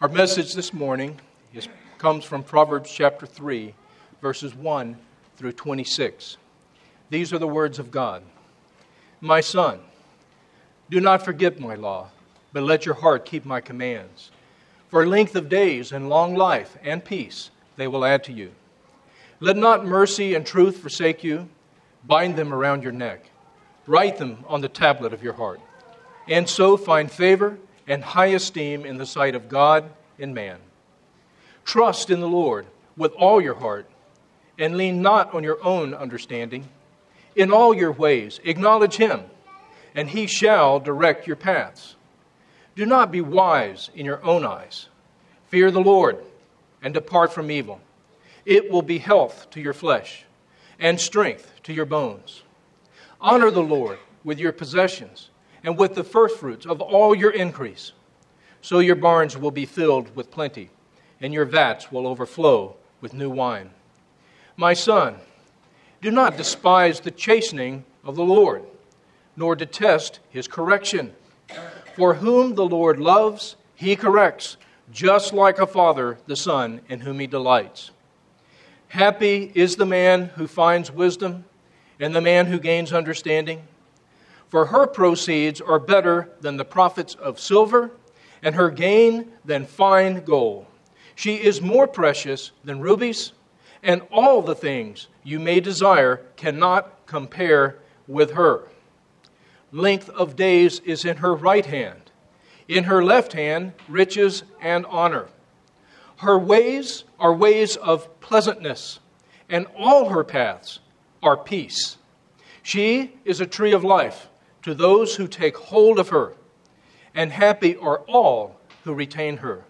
Our message this morning is, comes from Proverbs chapter 3, verses 1 through 26. These are the words of God My son, do not forget my law, but let your heart keep my commands. For length of days and long life and peace they will add to you. Let not mercy and truth forsake you. Bind them around your neck. Write them on the tablet of your heart. And so find favor and high esteem in the sight of God and man. Trust in the Lord with all your heart, and lean not on your own understanding. In all your ways, acknowledge him, and he shall direct your paths. Do not be wise in your own eyes. Fear the Lord, and depart from evil. It will be health to your flesh, and strength to your bones. Honor the Lord with your possessions and with the firstfruits of all your increase. So your barns will be filled with plenty, and your vats will overflow with new wine. My son, do not despise the chastening of the Lord, nor detest his correction. For whom the Lord loves, he corrects, just like a father the son in whom he delights. Happy is the man who finds wisdom, and the man who gains understanding for her proceeds are better than the profits of silver, and her gain than fine gold. She is more precious than rubies, and all the things you may desire cannot compare with her. Length of days is in her right hand, in her left hand, riches and honor. Her ways are ways of pleasantness, and all her paths are peace. She is a tree of life to those who take hold of her, and happy are all who retain her.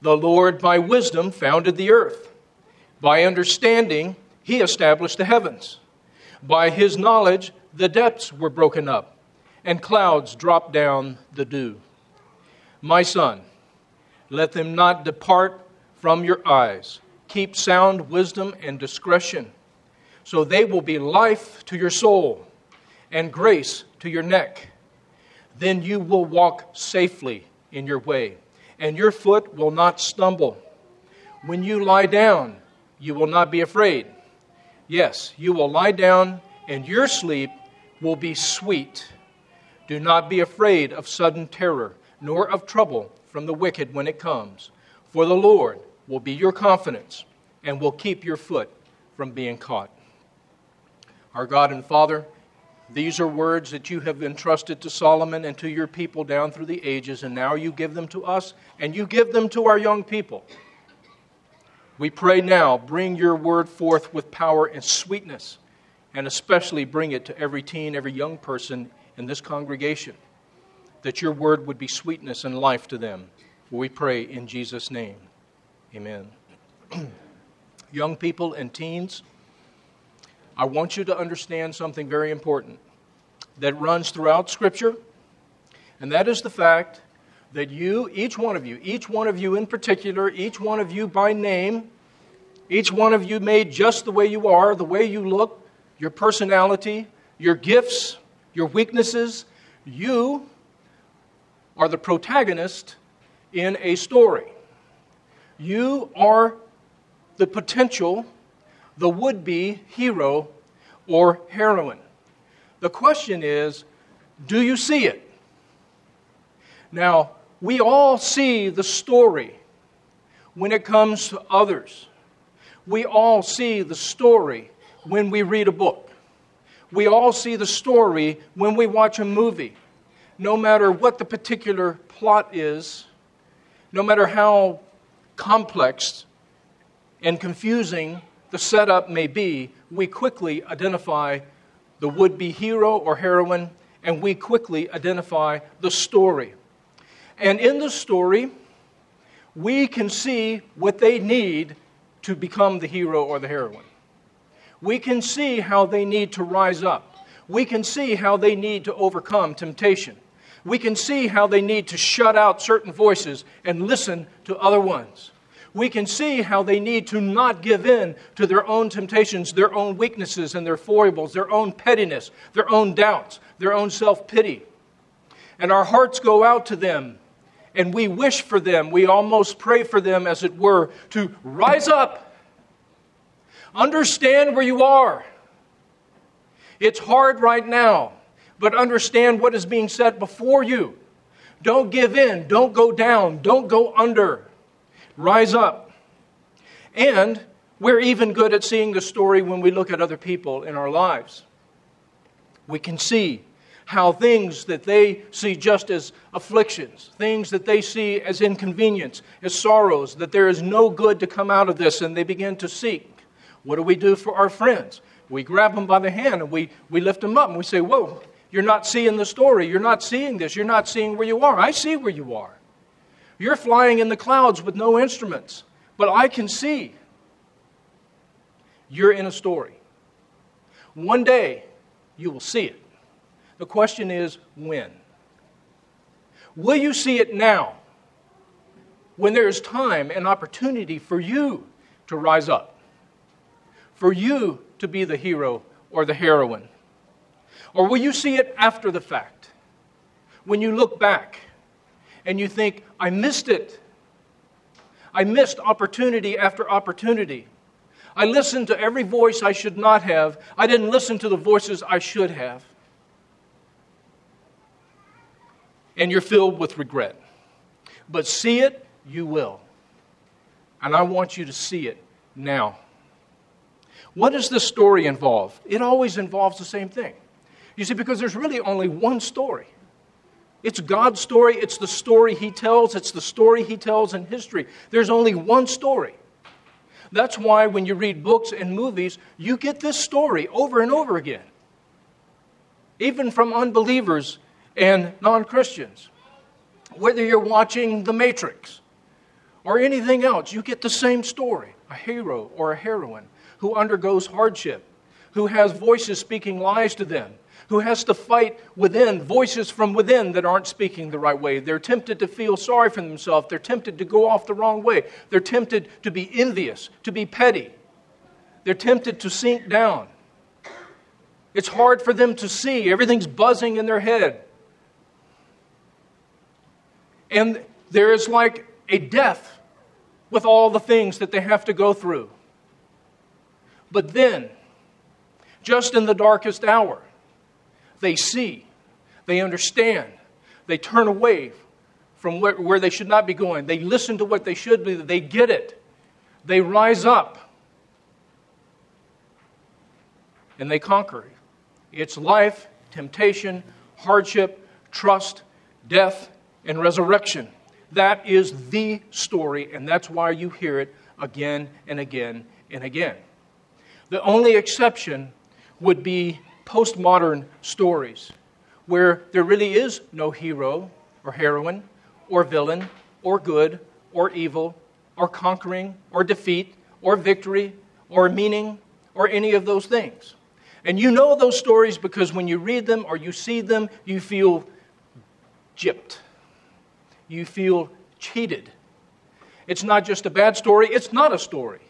The Lord, by wisdom, founded the earth. By understanding, he established the heavens. By his knowledge, the depths were broken up, and clouds dropped down the dew. My son, let them not depart from your eyes. Keep sound wisdom and discretion, so they will be life to your soul and grace to your neck. Then you will walk safely in your way, and your foot will not stumble. When you lie down, you will not be afraid. Yes, you will lie down, and your sleep will be sweet. Do not be afraid of sudden terror, nor of trouble from the wicked when it comes, for the Lord will be your confidence and will keep your foot from being caught. Our God and Father, these are words that you have entrusted to Solomon and to your people down through the ages, and now you give them to us and you give them to our young people. We pray now, bring your word forth with power and sweetness, and especially bring it to every teen, every young person in this congregation, that your word would be sweetness and life to them. We pray in Jesus' name. Amen. young people and teens, I want you to understand something very important that runs throughout Scripture, and that is the fact that you, each one of you, each one of you in particular, each one of you by name, each one of you made just the way you are, the way you look, your personality, your gifts, your weaknesses, you are the protagonist in a story. You are the potential the would be hero or heroine. The question is do you see it? Now, we all see the story when it comes to others. We all see the story when we read a book. We all see the story when we watch a movie. No matter what the particular plot is, no matter how complex and confusing the setup may be, we quickly identify the would be hero or heroine, and we quickly identify the story. And in the story, we can see what they need to become the hero or the heroine. We can see how they need to rise up. We can see how they need to overcome temptation. We can see how they need to shut out certain voices and listen to other ones we can see how they need to not give in to their own temptations, their own weaknesses and their foibles, their own pettiness, their own doubts, their own self pity. And our hearts go out to them and we wish for them, we almost pray for them, as it were, to rise up. Understand where you are. It's hard right now, but understand what is being said before you. Don't give in. Don't go down. Don't go under. Rise up. And we're even good at seeing the story when we look at other people in our lives. We can see how things that they see just as afflictions, things that they see as inconvenience, as sorrows, that there is no good to come out of this, and they begin to seek. What do we do for our friends? We grab them by the hand and we, we lift them up and we say, Whoa, you're not seeing the story. You're not seeing this. You're not seeing where you are. I see where you are. You're flying in the clouds with no instruments, but I can see. You're in a story. One day, you will see it. The question is when? Will you see it now? When there is time and opportunity for you to rise up, for you to be the hero or the heroine? Or will you see it after the fact? When you look back and you think, I missed it. I missed opportunity after opportunity. I listened to every voice I should not have. I didn't listen to the voices I should have. And you're filled with regret. But see it, you will. And I want you to see it now. What does this story involve? It always involves the same thing. You see, because there's really only one story. It's God's story, it's the story He tells, it's the story He tells in history. There's only one story. That's why when you read books and movies, you get this story over and over again, even from unbelievers and non Christians. Whether you're watching The Matrix or anything else, you get the same story a hero or a heroine who undergoes hardship, who has voices speaking lies to them, who has to fight within, voices from within that aren't speaking the right way. They're tempted to feel sorry for themselves. They're tempted to go off the wrong way. They're tempted to be envious, to be petty. They're tempted to sink down. It's hard for them to see. Everything's buzzing in their head. And there is like a death with all the things that they have to go through. But then, just in the darkest hour, they see, they understand, they turn away from where, where they should not be going. They listen to what they should be, they get it, they rise up, and they conquer. It's life, temptation, hardship, trust, death, and resurrection. That is the story, and that's why you hear it again and again and again. The only exception would be postmodern stories where there really is no hero or heroine or villain or good or evil or conquering or defeat or victory or meaning or any of those things. And you know those stories because when you read them or you see them, you feel gypped. You feel cheated. It's not just a bad story, it's not a story.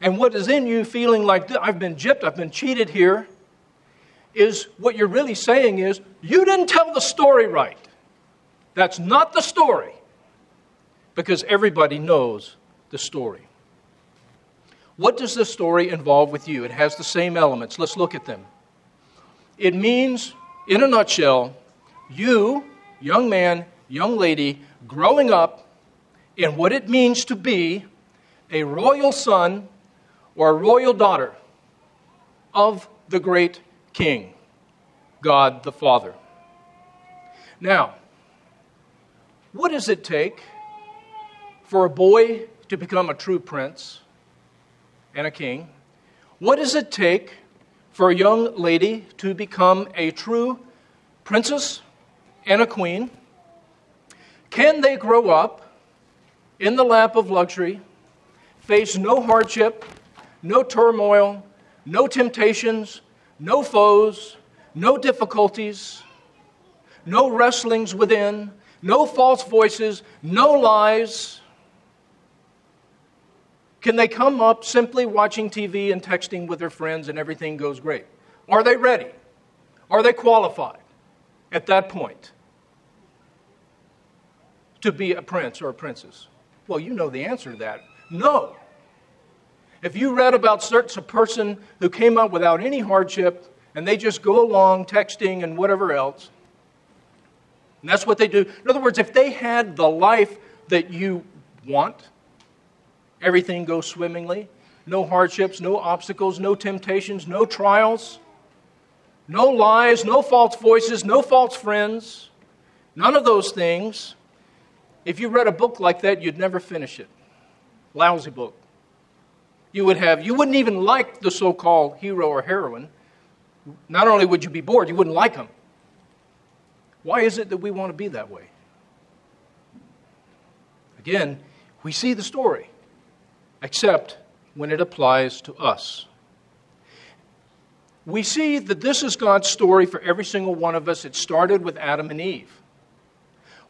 And what is in you feeling like, I've been gypped, I've been cheated here, is what you're really saying is, you didn't tell the story right. That's not the story. Because everybody knows the story. What does this story involve with you? It has the same elements. Let's look at them. It means, in a nutshell, you, young man, young lady, growing up in what it means to be a royal son or a royal daughter of the great King, God the Father. Now, what does it take for a boy to become a true prince and a king? What does it take for a young lady to become a true princess and a queen? Can they grow up in the lap of luxury, face no hardship, no turmoil, no temptations, no foes, no difficulties, no wrestlings within, no false voices, no lies. Can they come up simply watching TV and texting with their friends and everything goes great? Are they ready? Are they qualified at that point? to be a prince or a princess? Well, you know the answer to that. No. If you read about such a person who came up without any hardship and they just go along texting and whatever else, and that's what they do. In other words, if they had the life that you want, everything goes swimmingly, no hardships, no obstacles, no temptations, no trials, no lies, no false voices, no false friends, none of those things. If you read a book like that, you'd never finish it. Lousy book you would have. You wouldn't even like the so called hero or heroine. Not only would you be bored, you wouldn't like them. Why is it that we want to be that way? Again, we see the story, except when it applies to us. We see that this is God's story for every single one of us. It started with Adam and Eve.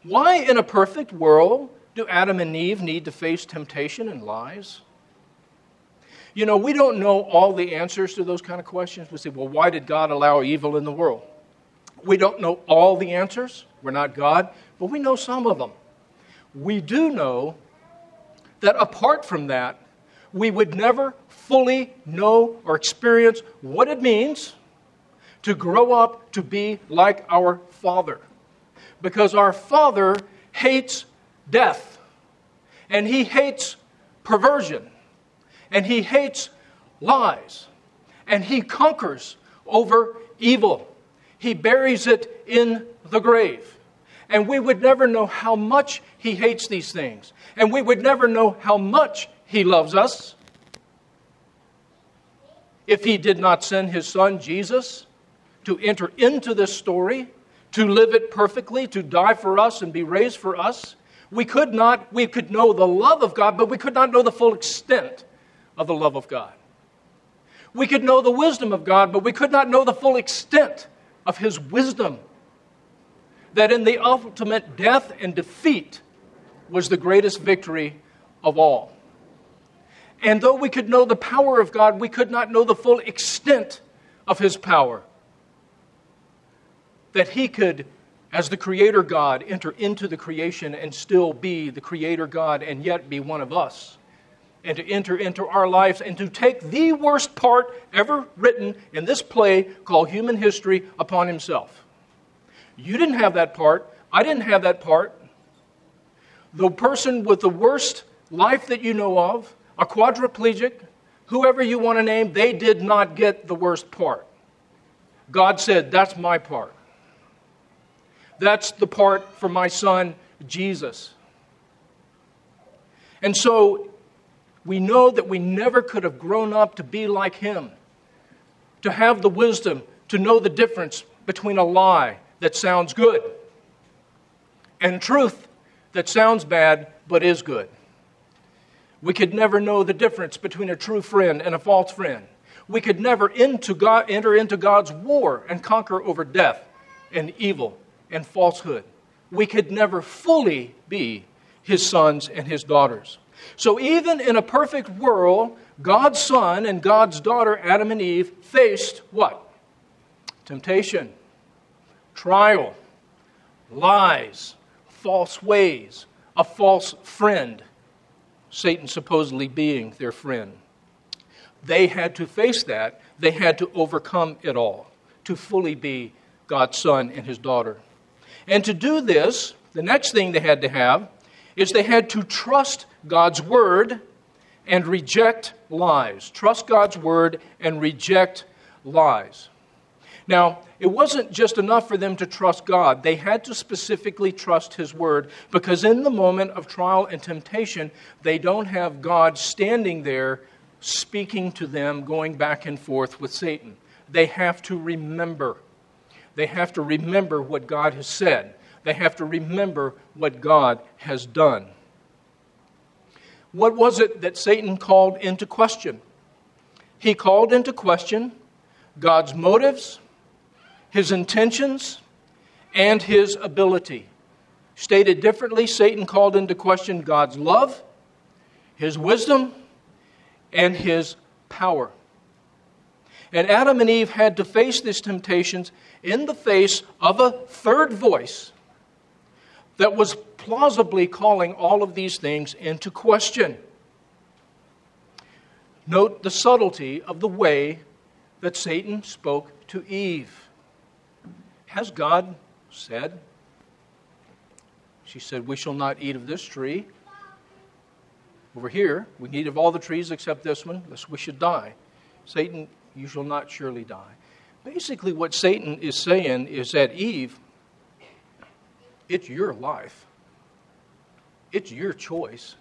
Why, in a perfect world, do Adam and Eve need to face temptation and lies? You know, we don't know all the answers to those kind of questions. We say, well, why did God allow evil in the world? We don't know all the answers. We're not God, but we know some of them. We do know that apart from that, we would never fully know or experience what it means to grow up to be like our Father. Because our Father hates death, and He hates perversion, and he hates lies, and he conquers over evil. He buries it in the grave. And we would never know how much he hates these things. And we would never know how much he loves us if he did not send his son, Jesus, to enter into this story, to live it perfectly, to die for us and be raised for us. We could not, we could know the love of God, but we could not know the full extent of the love of God. We could know the wisdom of God, but we could not know the full extent of His wisdom. That in the ultimate death and defeat was the greatest victory of all. And though we could know the power of God, we could not know the full extent of His power. That He could, as the Creator God, enter into the creation and still be the Creator God and yet be one of us and to enter into our lives and to take the worst part ever written in this play called Human History upon himself. You didn't have that part. I didn't have that part. The person with the worst life that you know of, a quadriplegic, whoever you want to name, they did not get the worst part. God said, That's my part. That's the part for my son, Jesus. And so we know that we never could have grown up to be like him, to have the wisdom to know the difference between a lie that sounds good and truth that sounds bad but is good. We could never know the difference between a true friend and a false friend. We could never into God, enter into God's war and conquer over death and evil and falsehood. We could never fully be his sons and his daughters. So, even in a perfect world, God's son and God's daughter, Adam and Eve, faced what? Temptation, trial, lies, false ways, a false friend, Satan supposedly being their friend. They had to face that. They had to overcome it all to fully be God's son and his daughter. And to do this, the next thing they had to have is they had to trust God's word and reject lies. Trust God's word and reject lies. Now, it wasn't just enough for them to trust God. They had to specifically trust His Word because in the moment of trial and temptation, they don't have God standing there speaking to them, going back and forth with Satan. They have to remember. They have to remember what God has said. They have to remember what God has done. What was it that Satan called into question? He called into question God's motives, his intentions, and his ability. Stated differently, Satan called into question God's love, his wisdom, and his power. And Adam and Eve had to face these temptations in the face of a third voice that was plausibly calling all of these things into question. Note the subtlety of the way that Satan spoke to Eve. Has God said? She said, We shall not eat of this tree. Over here, we eat of all the trees except this one, lest we should die. Satan, you shall not surely die. Basically, what Satan is saying is that Eve, it's your life, it's your choice.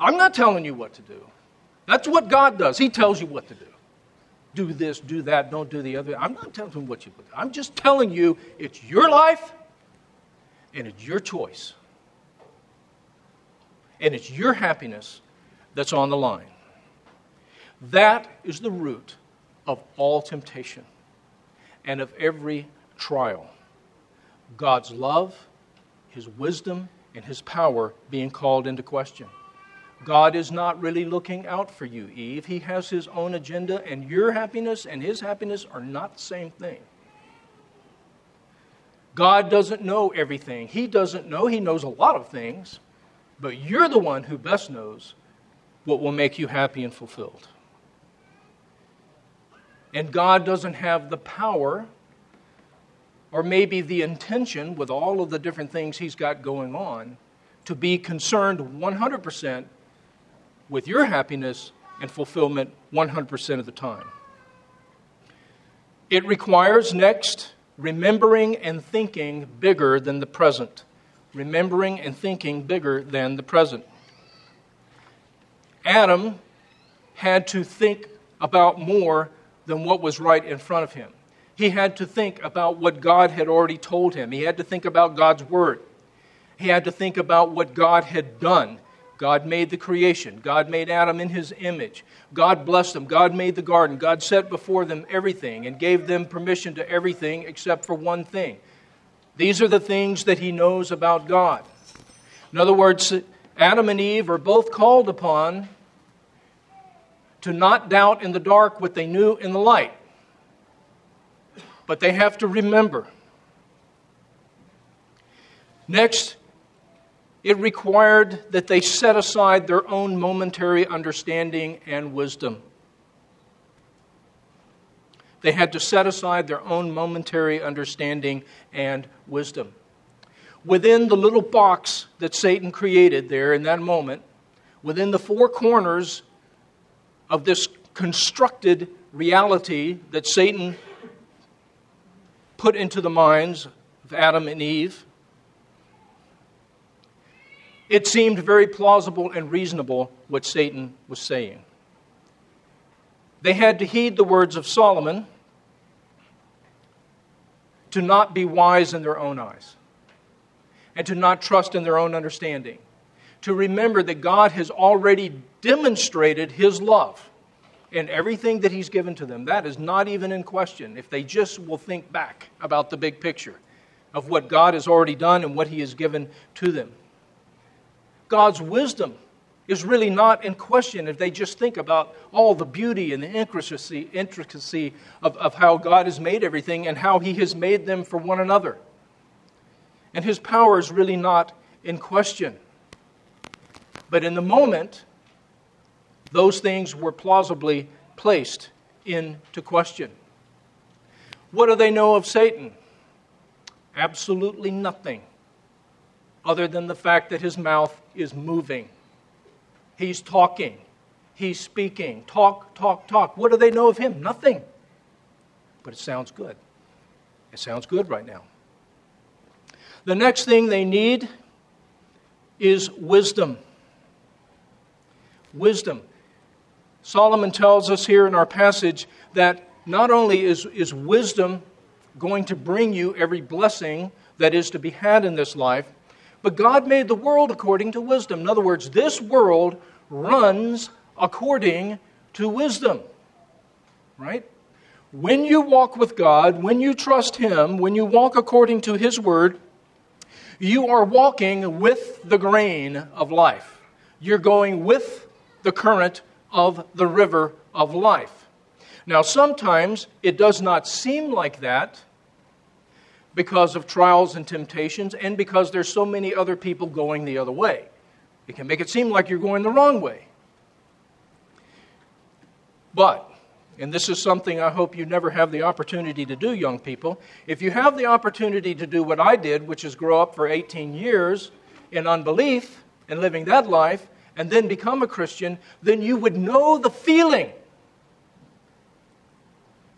I'm not telling you what to do. That's what God does. He tells you what to do. Do this, do that, don't do the other. I'm not telling you what you do. I'm just telling you it's your life and it's your choice. And it's your happiness that's on the line. That is the root of all temptation and of every trial. God's love, His wisdom, and His power being called into question. God is not really looking out for you, Eve. He has His own agenda, and your happiness and His happiness are not the same thing. God doesn't know everything. He doesn't know. He knows a lot of things, but you're the one who best knows what will make you happy and fulfilled. And God doesn't have the power or maybe the intention with all of the different things He's got going on to be concerned 100% with your happiness and fulfillment 100% of the time. It requires, next, remembering and thinking bigger than the present. Remembering and thinking bigger than the present. Adam had to think about more than what was right in front of him. He had to think about what God had already told him. He had to think about God's word. He had to think about what God had done. God made the creation. God made Adam in his image. God blessed them. God made the garden. God set before them everything and gave them permission to everything except for one thing. These are the things that he knows about God. In other words, Adam and Eve are both called upon to not doubt in the dark what they knew in the light. But they have to remember. Next, it required that they set aside their own momentary understanding and wisdom. They had to set aside their own momentary understanding and wisdom. Within the little box that Satan created there in that moment, within the four corners of this constructed reality that Satan put into the minds of Adam and Eve, it seemed very plausible and reasonable what Satan was saying. They had to heed the words of Solomon to not be wise in their own eyes and to not trust in their own understanding to remember that God has already demonstrated His love in everything that He's given to them. That is not even in question if they just will think back about the big picture of what God has already done and what He has given to them. God's wisdom is really not in question if they just think about all the beauty and the intricacy, intricacy of, of how God has made everything and how He has made them for one another. And His power is really not in question. But in the moment, those things were plausibly placed into question. What do they know of Satan? Absolutely nothing, other than the fact that his mouth is moving. He's talking, he's speaking. Talk, talk, talk. What do they know of him? Nothing. But it sounds good. It sounds good right now. The next thing they need is wisdom wisdom. Solomon tells us here in our passage that not only is, is wisdom going to bring you every blessing that is to be had in this life, but God made the world according to wisdom. In other words, this world runs according to wisdom. Right? When you walk with God, when you trust Him, when you walk according to His word, you are walking with the grain of life. You're going with the current of the river of life. Now, sometimes it does not seem like that, because of trials and temptations and because there's so many other people going the other way. It can make it seem like you're going the wrong way. But, and this is something I hope you never have the opportunity to do, young people, if you have the opportunity to do what I did, which is grow up for 18 years in unbelief and living that life, and then become a Christian, then you would know the feeling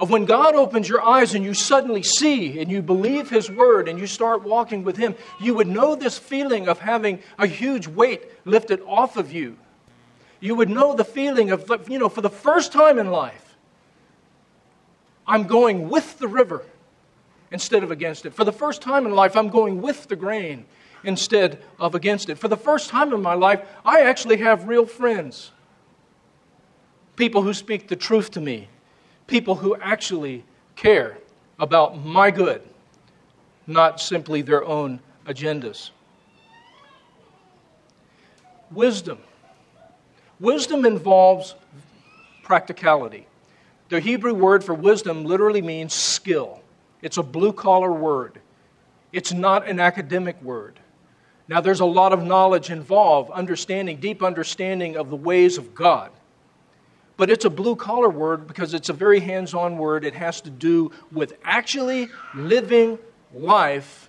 of when God opens your eyes and you suddenly see and you believe His word and you start walking with Him, you would know this feeling of having a huge weight lifted off of you. You would know the feeling of, you know, for the first time in life, I'm going with the river instead of against it. For the first time in life, I'm going with the grain instead of against it. For the first time in my life, I actually have real friends. People who speak the truth to me people who actually care about my good, not simply their own agendas. Wisdom. Wisdom involves practicality. The Hebrew word for wisdom literally means skill. It's a blue collar word. It's not an academic word. Now, there's a lot of knowledge involved, understanding, deep understanding of the ways of God. But it's a blue collar word because it's a very hands on word. It has to do with actually living life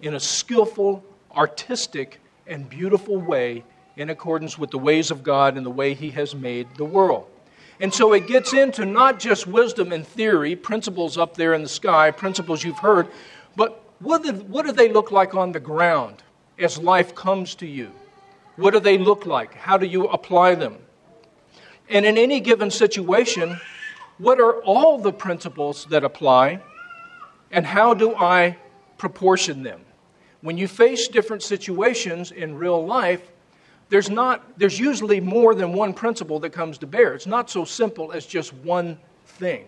in a skillful, artistic, and beautiful way in accordance with the ways of God and the way He has made the world. And so it gets into not just wisdom and theory, principles up there in the sky, principles you've heard, but what do, what do they look like on the ground as life comes to you? What do they look like? How do you apply them? And in any given situation, what are all the principles that apply, and how do I proportion them? When you face different situations in real life, there's, not, there's usually more than one principle that comes to bear. It's not so simple as just one thing.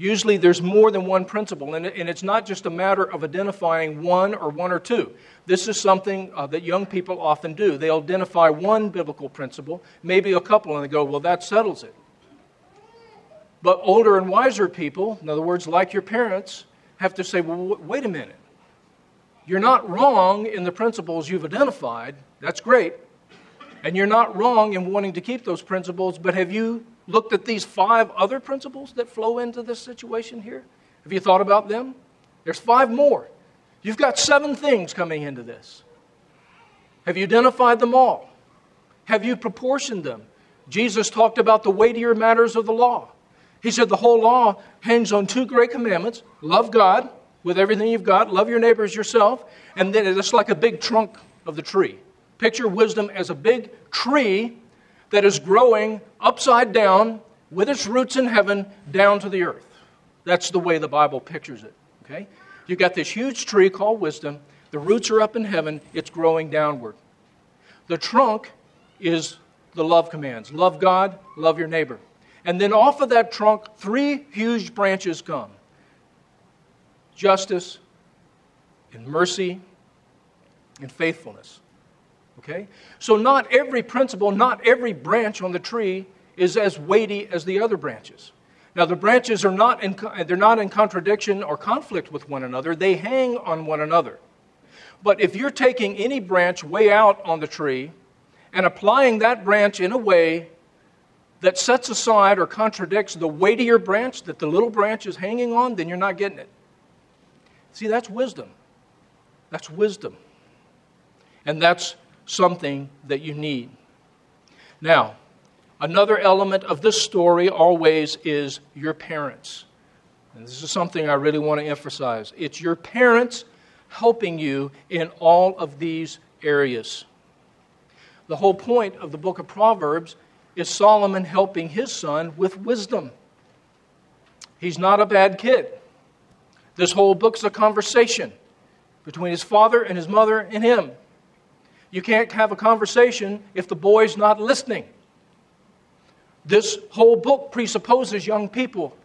Usually there's more than one principle, and, it's not just a matter of identifying one or one or two. This is something uh, that young people often do. They'll identify one biblical principle, maybe a couple, and they go, well, that settles it. But older and wiser people, in other words, like your parents, have to say, well, wait a minute. You're not wrong in the principles you've identified. That's great. And you're not wrong in wanting to keep those principles, but have you looked at these five other principles that flow into this situation here? Have you thought about them? There's five more. You've got seven things coming into this. Have you identified them all? Have you proportioned them? Jesus talked about the weightier matters of the law. He said the whole law hangs on two great commandments love God with everything you've got, love your neighbors yourself, and then it's like a big trunk of the tree. Picture wisdom as a big tree that is growing upside down with its roots in heaven down to the earth. That's the way the Bible pictures it. Okay? You've got this huge tree called wisdom. The roots are up in heaven, it's growing downward. The trunk is the love commands love God, love your neighbor. And then off of that trunk, three huge branches come justice, and mercy, and faithfulness. Okay? So, not every principle, not every branch on the tree is as weighty as the other branches. Now, the branches are not in, they're not in contradiction or conflict with one another, they hang on one another. But if you're taking any branch way out on the tree and applying that branch in a way that sets aside or contradicts the weightier branch that the little branch is hanging on, then you're not getting it. See, that's wisdom. That's wisdom. And that's something that you need. Now, another element of this story always is your parents. And this is something I really want to emphasize. It's your parents helping you in all of these areas. The whole point of the book of Proverbs is Solomon helping his son with wisdom. He's not a bad kid. This whole book's a conversation between his father and his mother and him. You can't have a conversation if the boy's not listening. This whole book presupposes, young people,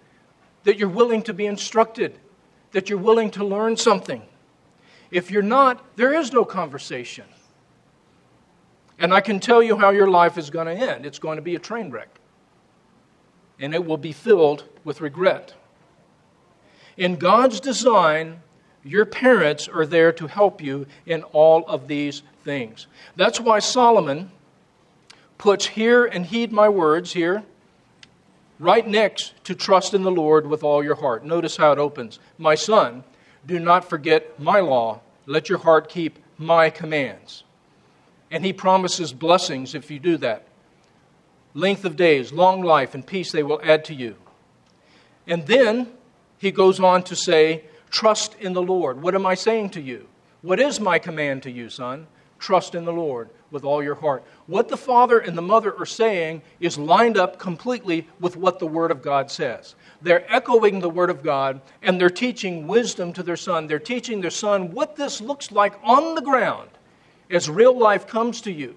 that you're willing to be instructed, that you're willing to learn something. If you're not, there is no conversation. And I can tell you how your life is going to end it's going to be a train wreck, and it will be filled with regret. In God's design, your parents are there to help you in all of these things. That's why Solomon puts hear and heed my words here right next to trust in the Lord with all your heart. Notice how it opens. My son, do not forget my law. Let your heart keep my commands. And he promises blessings if you do that. Length of days, long life, and peace they will add to you. And then he goes on to say, Trust in the Lord. What am I saying to you? What is my command to you, son? Trust in the Lord with all your heart. What the father and the mother are saying is lined up completely with what the Word of God says. They're echoing the Word of God and they're teaching wisdom to their son. They're teaching their son what this looks like on the ground as real life comes to you.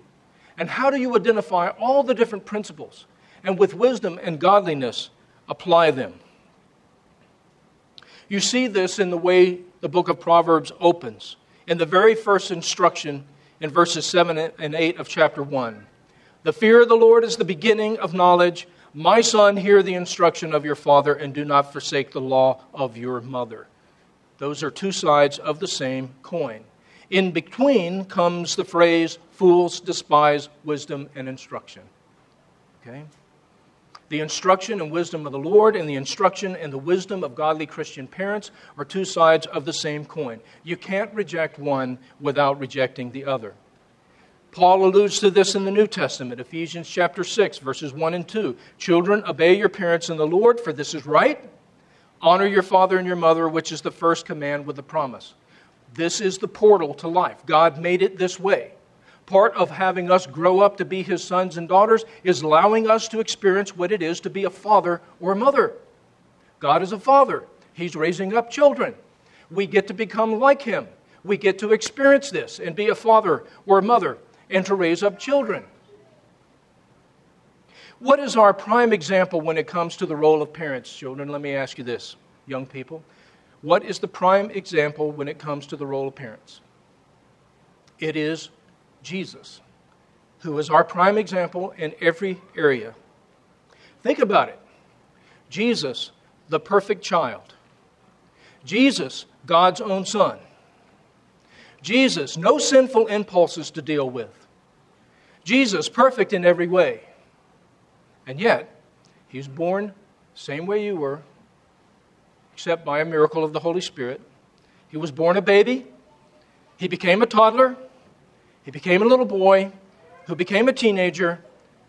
And how do you identify all the different principles? And with wisdom and godliness, apply them. You see this in the way the book of Proverbs opens. In the very first instruction, in verses 7 and 8 of chapter 1. The fear of the Lord is the beginning of knowledge. My son, hear the instruction of your father, and do not forsake the law of your mother. Those are two sides of the same coin. In between comes the phrase, fools despise wisdom and instruction. Okay? The instruction and wisdom of the Lord and the instruction and the wisdom of godly Christian parents are two sides of the same coin. You can't reject one without rejecting the other. Paul alludes to this in the New Testament, Ephesians chapter 6, verses 1 and 2. Children, obey your parents in the Lord, for this is right. Honor your father and your mother, which is the first command with a promise. This is the portal to life. God made it this way part of having us grow up to be his sons and daughters is allowing us to experience what it is to be a father or a mother. God is a father, he's raising up children. We get to become like him. We get to experience this and be a father or a mother and to raise up children. What is our prime example when it comes to the role of parents, children? Let me ask you this, young people. What is the prime example when it comes to the role of parents? It is Jesus, who is our prime example in every area. Think about it Jesus, the perfect child. Jesus, God's own son. Jesus, no sinful impulses to deal with. Jesus, perfect in every way. And yet, he was born same way you were, except by a miracle of the Holy Spirit. He was born a baby. He became a toddler. He became a little boy who became a teenager,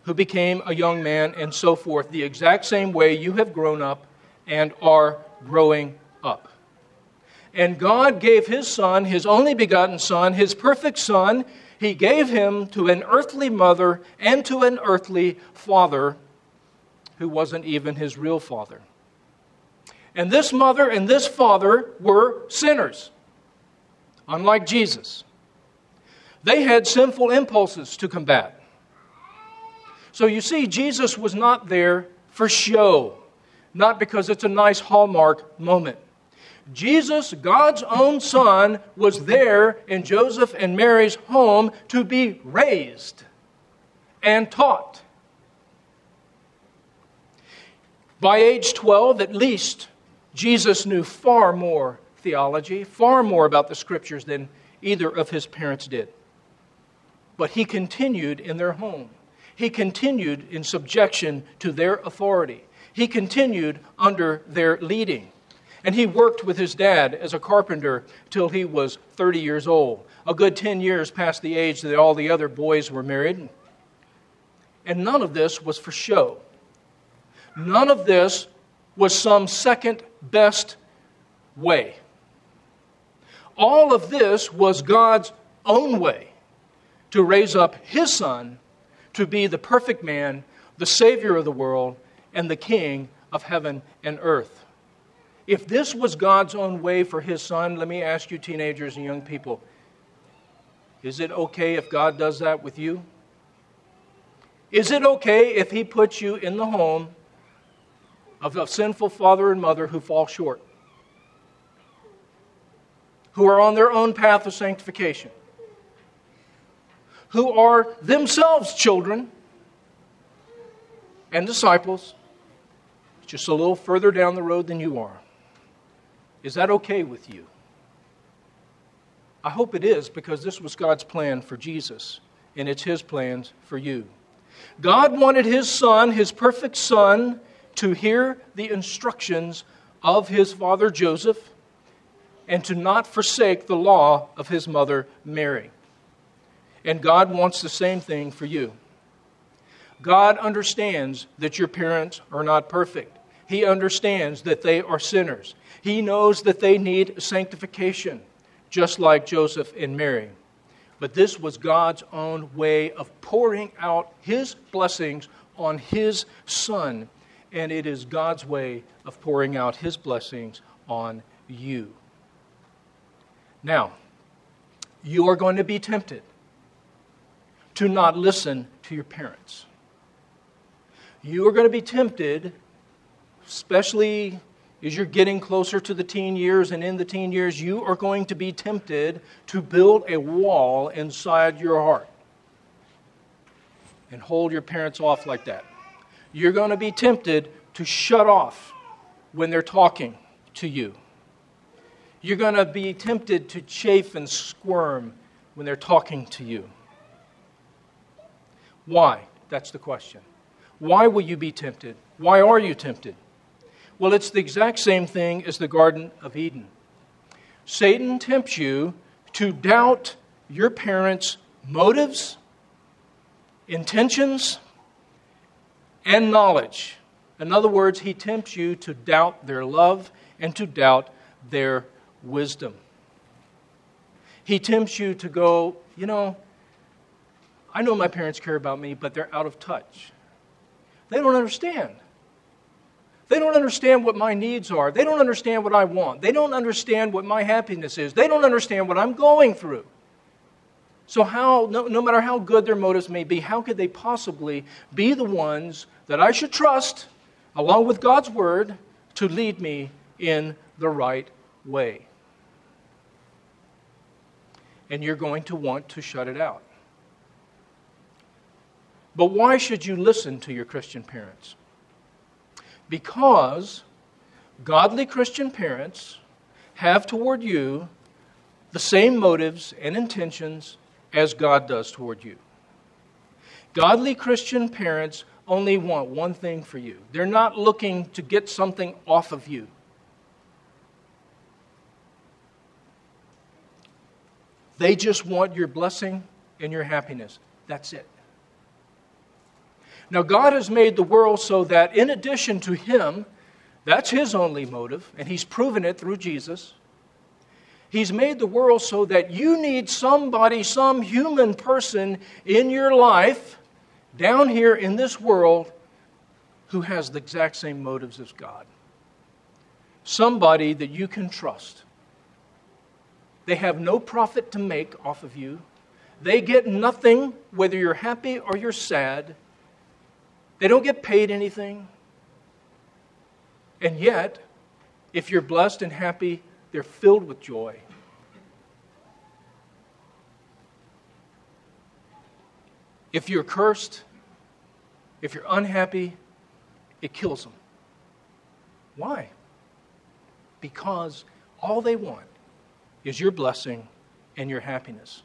who became a young man, and so forth, the exact same way you have grown up and are growing up. And God gave His Son, His only begotten Son, His perfect Son, He gave Him to an earthly mother and to an earthly father who wasn't even His real father. And this mother and this father were sinners, unlike Jesus. They had sinful impulses to combat. So you see, Jesus was not there for show, not because it's a nice hallmark moment. Jesus, God's own Son, was there in Joseph and Mary's home to be raised and taught. By age 12, at least, Jesus knew far more theology, far more about the scriptures than either of his parents did. But he continued in their home. He continued in subjection to their authority. He continued under their leading. And he worked with his dad as a carpenter till he was 30 years old, a good 10 years past the age that all the other boys were married. And none of this was for show. None of this was some second best way. All of this was God's own way to raise up his son to be the perfect man, the Savior of the world, and the King of heaven and earth. If this was God's own way for his son, let me ask you, teenagers and young people, is it okay if God does that with you? Is it okay if he puts you in the home of a sinful father and mother who fall short, who are on their own path of sanctification? Who are themselves children and disciples, just a little further down the road than you are. Is that okay with you? I hope it is because this was God's plan for Jesus, and it's His plans for you. God wanted His Son, His perfect Son, to hear the instructions of His father Joseph and to not forsake the law of His mother Mary. And God wants the same thing for you. God understands that your parents are not perfect. He understands that they are sinners. He knows that they need sanctification, just like Joseph and Mary. But this was God's own way of pouring out His blessings on His Son. And it is God's way of pouring out His blessings on you. Now, you are going to be tempted to not listen to your parents. You are going to be tempted, especially as you're getting closer to the teen years and in the teen years, you are going to be tempted to build a wall inside your heart and hold your parents off like that. You're going to be tempted to shut off when they're talking to you. You're going to be tempted to chafe and squirm when they're talking to you. Why? That's the question. Why will you be tempted? Why are you tempted? Well, it's the exact same thing as the Garden of Eden. Satan tempts you to doubt your parents' motives, intentions, and knowledge. In other words, he tempts you to doubt their love and to doubt their wisdom. He tempts you to go, you know, I know my parents care about me, but they're out of touch. They don't understand. They don't understand what my needs are. They don't understand what I want. They don't understand what my happiness is. They don't understand what I'm going through. So, how, no, no matter how good their motives may be, how could they possibly be the ones that I should trust, along with God's word, to lead me in the right way? And you're going to want to shut it out. But why should you listen to your Christian parents? Because godly Christian parents have toward you the same motives and intentions as God does toward you. Godly Christian parents only want one thing for you. They're not looking to get something off of you. They just want your blessing and your happiness. That's it. Now, God has made the world so that in addition to Him, that's His only motive, and He's proven it through Jesus. He's made the world so that you need somebody, some human person in your life, down here in this world, who has the exact same motives as God. Somebody that you can trust. They have no profit to make off of you. They get nothing, whether you're happy or you're sad. They don't get paid anything. And yet, if you're blessed and happy, they're filled with joy. If you're cursed, if you're unhappy, it kills them. Why? Because all they want is your blessing and your happiness.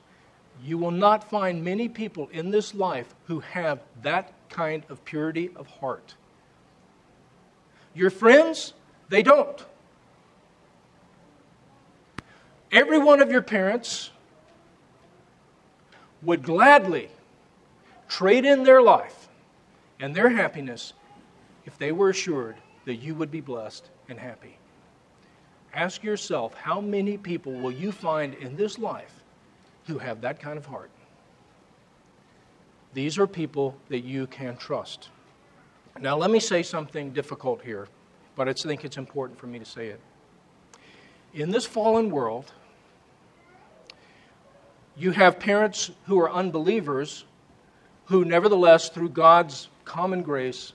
You will not find many people in this life who have that kind of purity of heart. Your friends, they don't. Every one of your parents would gladly trade in their life and their happiness if they were assured that you would be blessed and happy. Ask yourself how many people will you find in this life who have that kind of heart? These are people that you can trust. Now, let me say something difficult here, but I think it's important for me to say it. In this fallen world, you have parents who are unbelievers who, nevertheless, through God's common grace,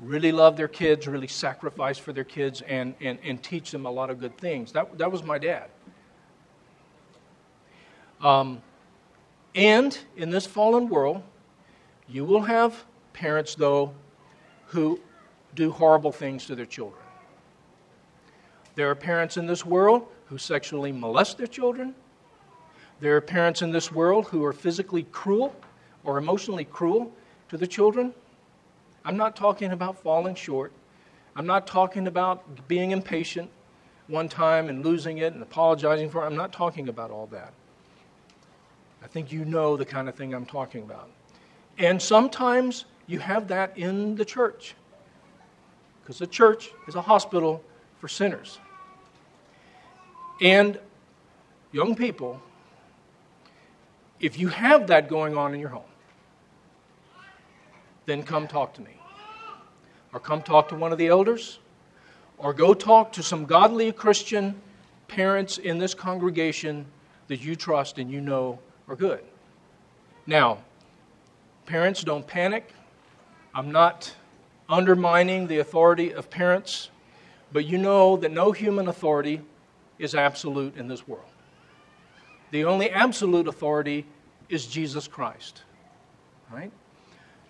really love their kids, really sacrifice for their kids, and, and, and teach them a lot of good things. That, that was my dad. Um, and in this fallen world, you will have parents, though, who do horrible things to their children. There are parents in this world who sexually molest their children. There are parents in this world who are physically cruel or emotionally cruel to the children. I'm not talking about falling short. I'm not talking about being impatient one time and losing it and apologizing for it. I'm not talking about all that. I think you know the kind of thing I'm talking about. And sometimes you have that in the church because the church is a hospital for sinners. And young people, if you have that going on in your home, then come talk to me. Or come talk to one of the elders, or go talk to some godly Christian parents in this congregation that you trust and you know are good. Now, parents, don't panic. I'm not undermining the authority of parents, but you know that no human authority is absolute in this world. The only absolute authority is Jesus Christ. Right?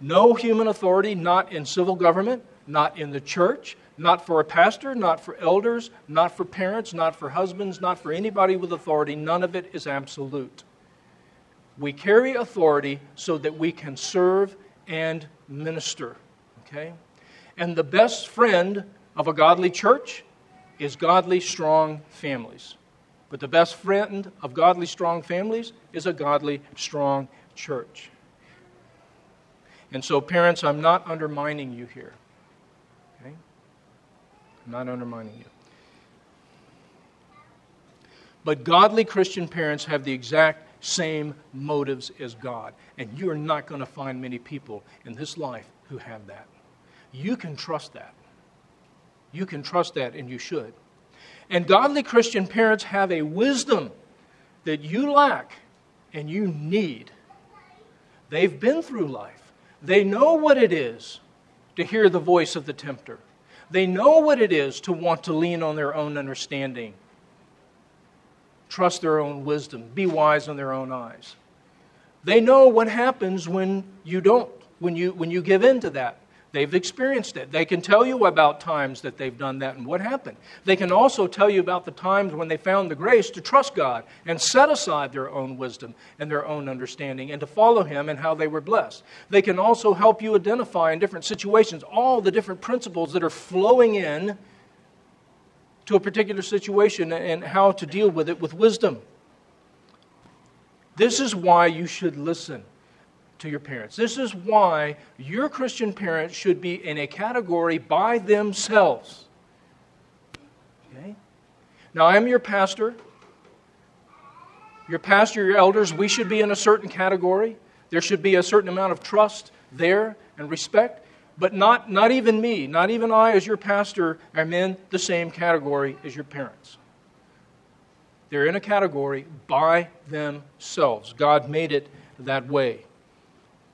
No human authority, not in civil government, not in the church, not for a pastor, not for elders, not for parents, not for husbands, not for anybody with authority. None of it is absolute. We carry authority so that we can serve and minister. Okay? And the best friend of a godly church is godly, strong families. But the best friend of godly, strong families is a godly, strong church. And so, parents, I'm not undermining you here. Okay? I'm not undermining you. But godly Christian parents have the exact same motives as God. And you are not going to find many people in this life who have that. You can trust that. You can trust that, and you should. And godly Christian parents have a wisdom that you lack and you need. They've been through life, they know what it is to hear the voice of the tempter, they know what it is to want to lean on their own understanding, trust their own wisdom, be wise in their own eyes. They know what happens when you don't, when you, when you give in to that. They've experienced it. They can tell you about times that they've done that and what happened. They can also tell you about the times when they found the grace to trust God and set aside their own wisdom and their own understanding and to follow Him and how they were blessed. They can also help you identify in different situations all the different principles that are flowing in to a particular situation and how to deal with it with wisdom. This is why you should listen to your parents. This is why your Christian parents should be in a category by themselves. Okay? Now, I'm your pastor. Your pastor, your elders, we should be in a certain category. There should be a certain amount of trust there and respect. But not, not even me, not even I, as your pastor, am in the same category as your parents. They're in a category by themselves. God made it that way.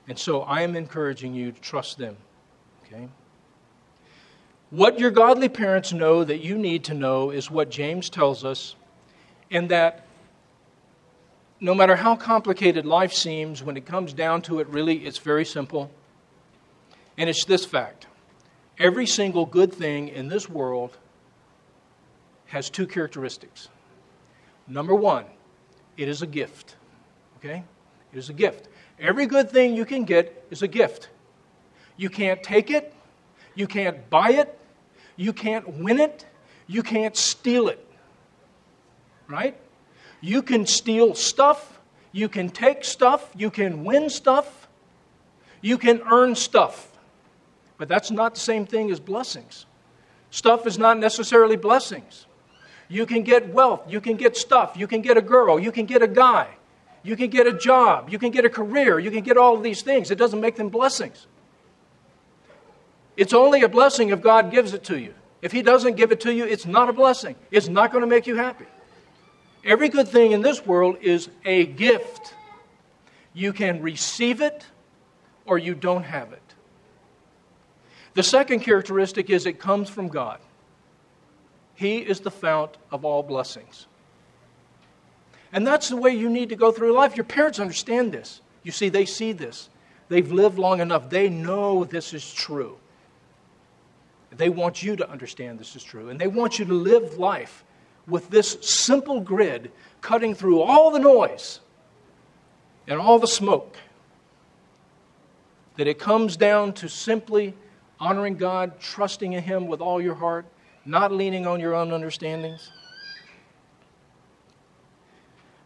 And so I am encouraging you to trust them. Okay? What your godly parents know that you need to know is what James tells us, and that no matter how complicated life seems, when it comes down to it, really, it's very simple. And it's this fact every single good thing in this world has two characteristics. Number one, it is a gift. Okay? It is a gift. Every good thing you can get is a gift. You can't take it, you can't buy it, you can't win it, you can't steal it. Right? You can steal stuff, you can take stuff, you can win stuff, you can earn stuff. But that's not the same thing as blessings. Stuff is not necessarily blessings. You can get wealth, you can get stuff, you can get a girl, you can get a guy. You can get a job. You can get a career. You can get all of these things. It doesn't make them blessings. It's only a blessing if God gives it to you. If He doesn't give it to you, it's not a blessing. It's not going to make you happy. Every good thing in this world is a gift. You can receive it or you don't have it. The second characteristic is it comes from God. He is the fount of all blessings. And that's the way you need to go through life. Your parents understand this. You see, they see this. They've lived long enough. They know this is true. They want you to understand this is true, and they want you to live life with this simple grid cutting through all the noise and all the smoke. That it comes down to simply honoring God, trusting in Him with all your heart, not leaning on your own understandings.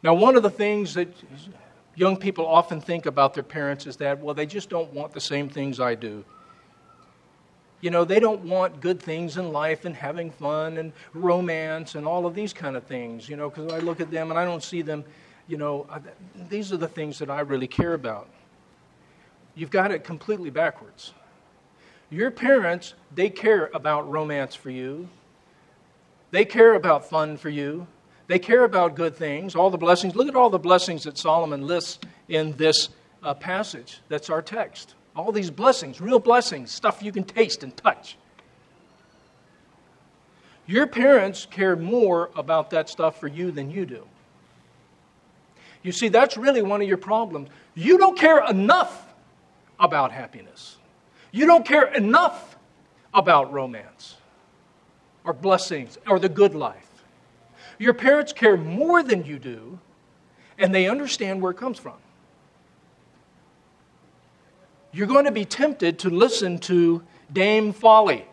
Now, one of the things that young people often think about their parents is that, well, they just don't want the same things I do. You know, they don't want good things in life and having fun and romance and all of these kind of things, you know, because I look at them and I don't see them, you know, these are the things that I really care about. You've got it completely backwards. Your parents, they care about romance for you, they care about fun for you, they care about good things, all the blessings. Look at all the blessings that Solomon lists in this uh, passage. That's our text. All these blessings, real blessings, stuff you can taste and touch. Your parents care more about that stuff for you than you do. You see, that's really one of your problems. You don't care enough about happiness. You don't care enough about romance or blessings or the good life. Your parents care more than you do, and they understand where it comes from you're going to be tempted to listen to Dame Folly.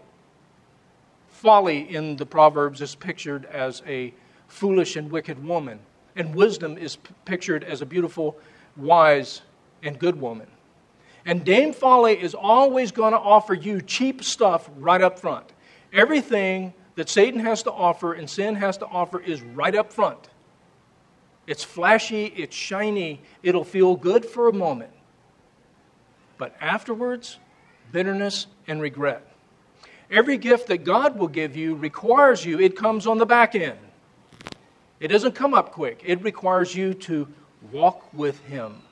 Folly in the Proverbs is pictured as a foolish and wicked woman, and wisdom is pictured as a beautiful, wise, and good woman. And Dame Folly is always going to offer you cheap stuff right up front. Everything that Satan has to offer and sin has to offer is right up front. It's flashy, it's shiny, it'll feel good for a moment but afterwards, bitterness and regret. Every gift that God will give you requires you, it comes on the back end. It doesn't come up quick. It requires you to walk with Him.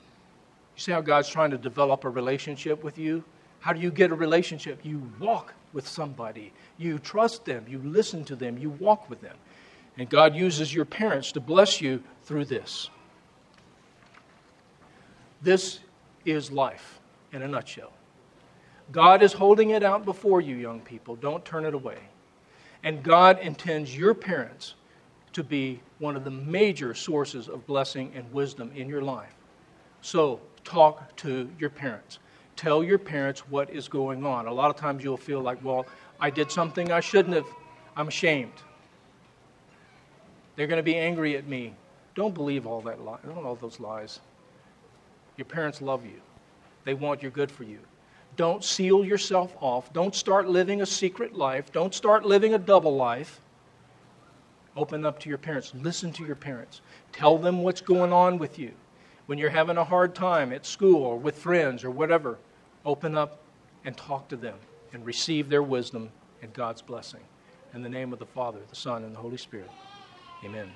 You see how God's trying to develop a relationship with you? How do you get a relationship? You walk with somebody. You trust them. You listen to them. You walk with them. And God uses your parents to bless you through this. This is life in a nutshell. God is holding it out before you, young people. Don't turn it away. And God intends your parents to be one of the major sources of blessing and wisdom in your life. So, talk to your parents. Tell your parents what is going on. A lot of times you'll feel like, well, I did something I shouldn't have. I'm ashamed. They're going to be angry at me. Don't believe all that li- all those lies. Your parents love you. They want your good for you. Don't seal yourself off. Don't start living a secret life. Don't start living a double life. Open up to your parents. Listen to your parents. Tell them what's going on with you. When you're having a hard time at school or with friends or whatever, open up and talk to them and receive their wisdom and God's blessing. In the name of the Father, the Son, and the Holy Spirit. Amen.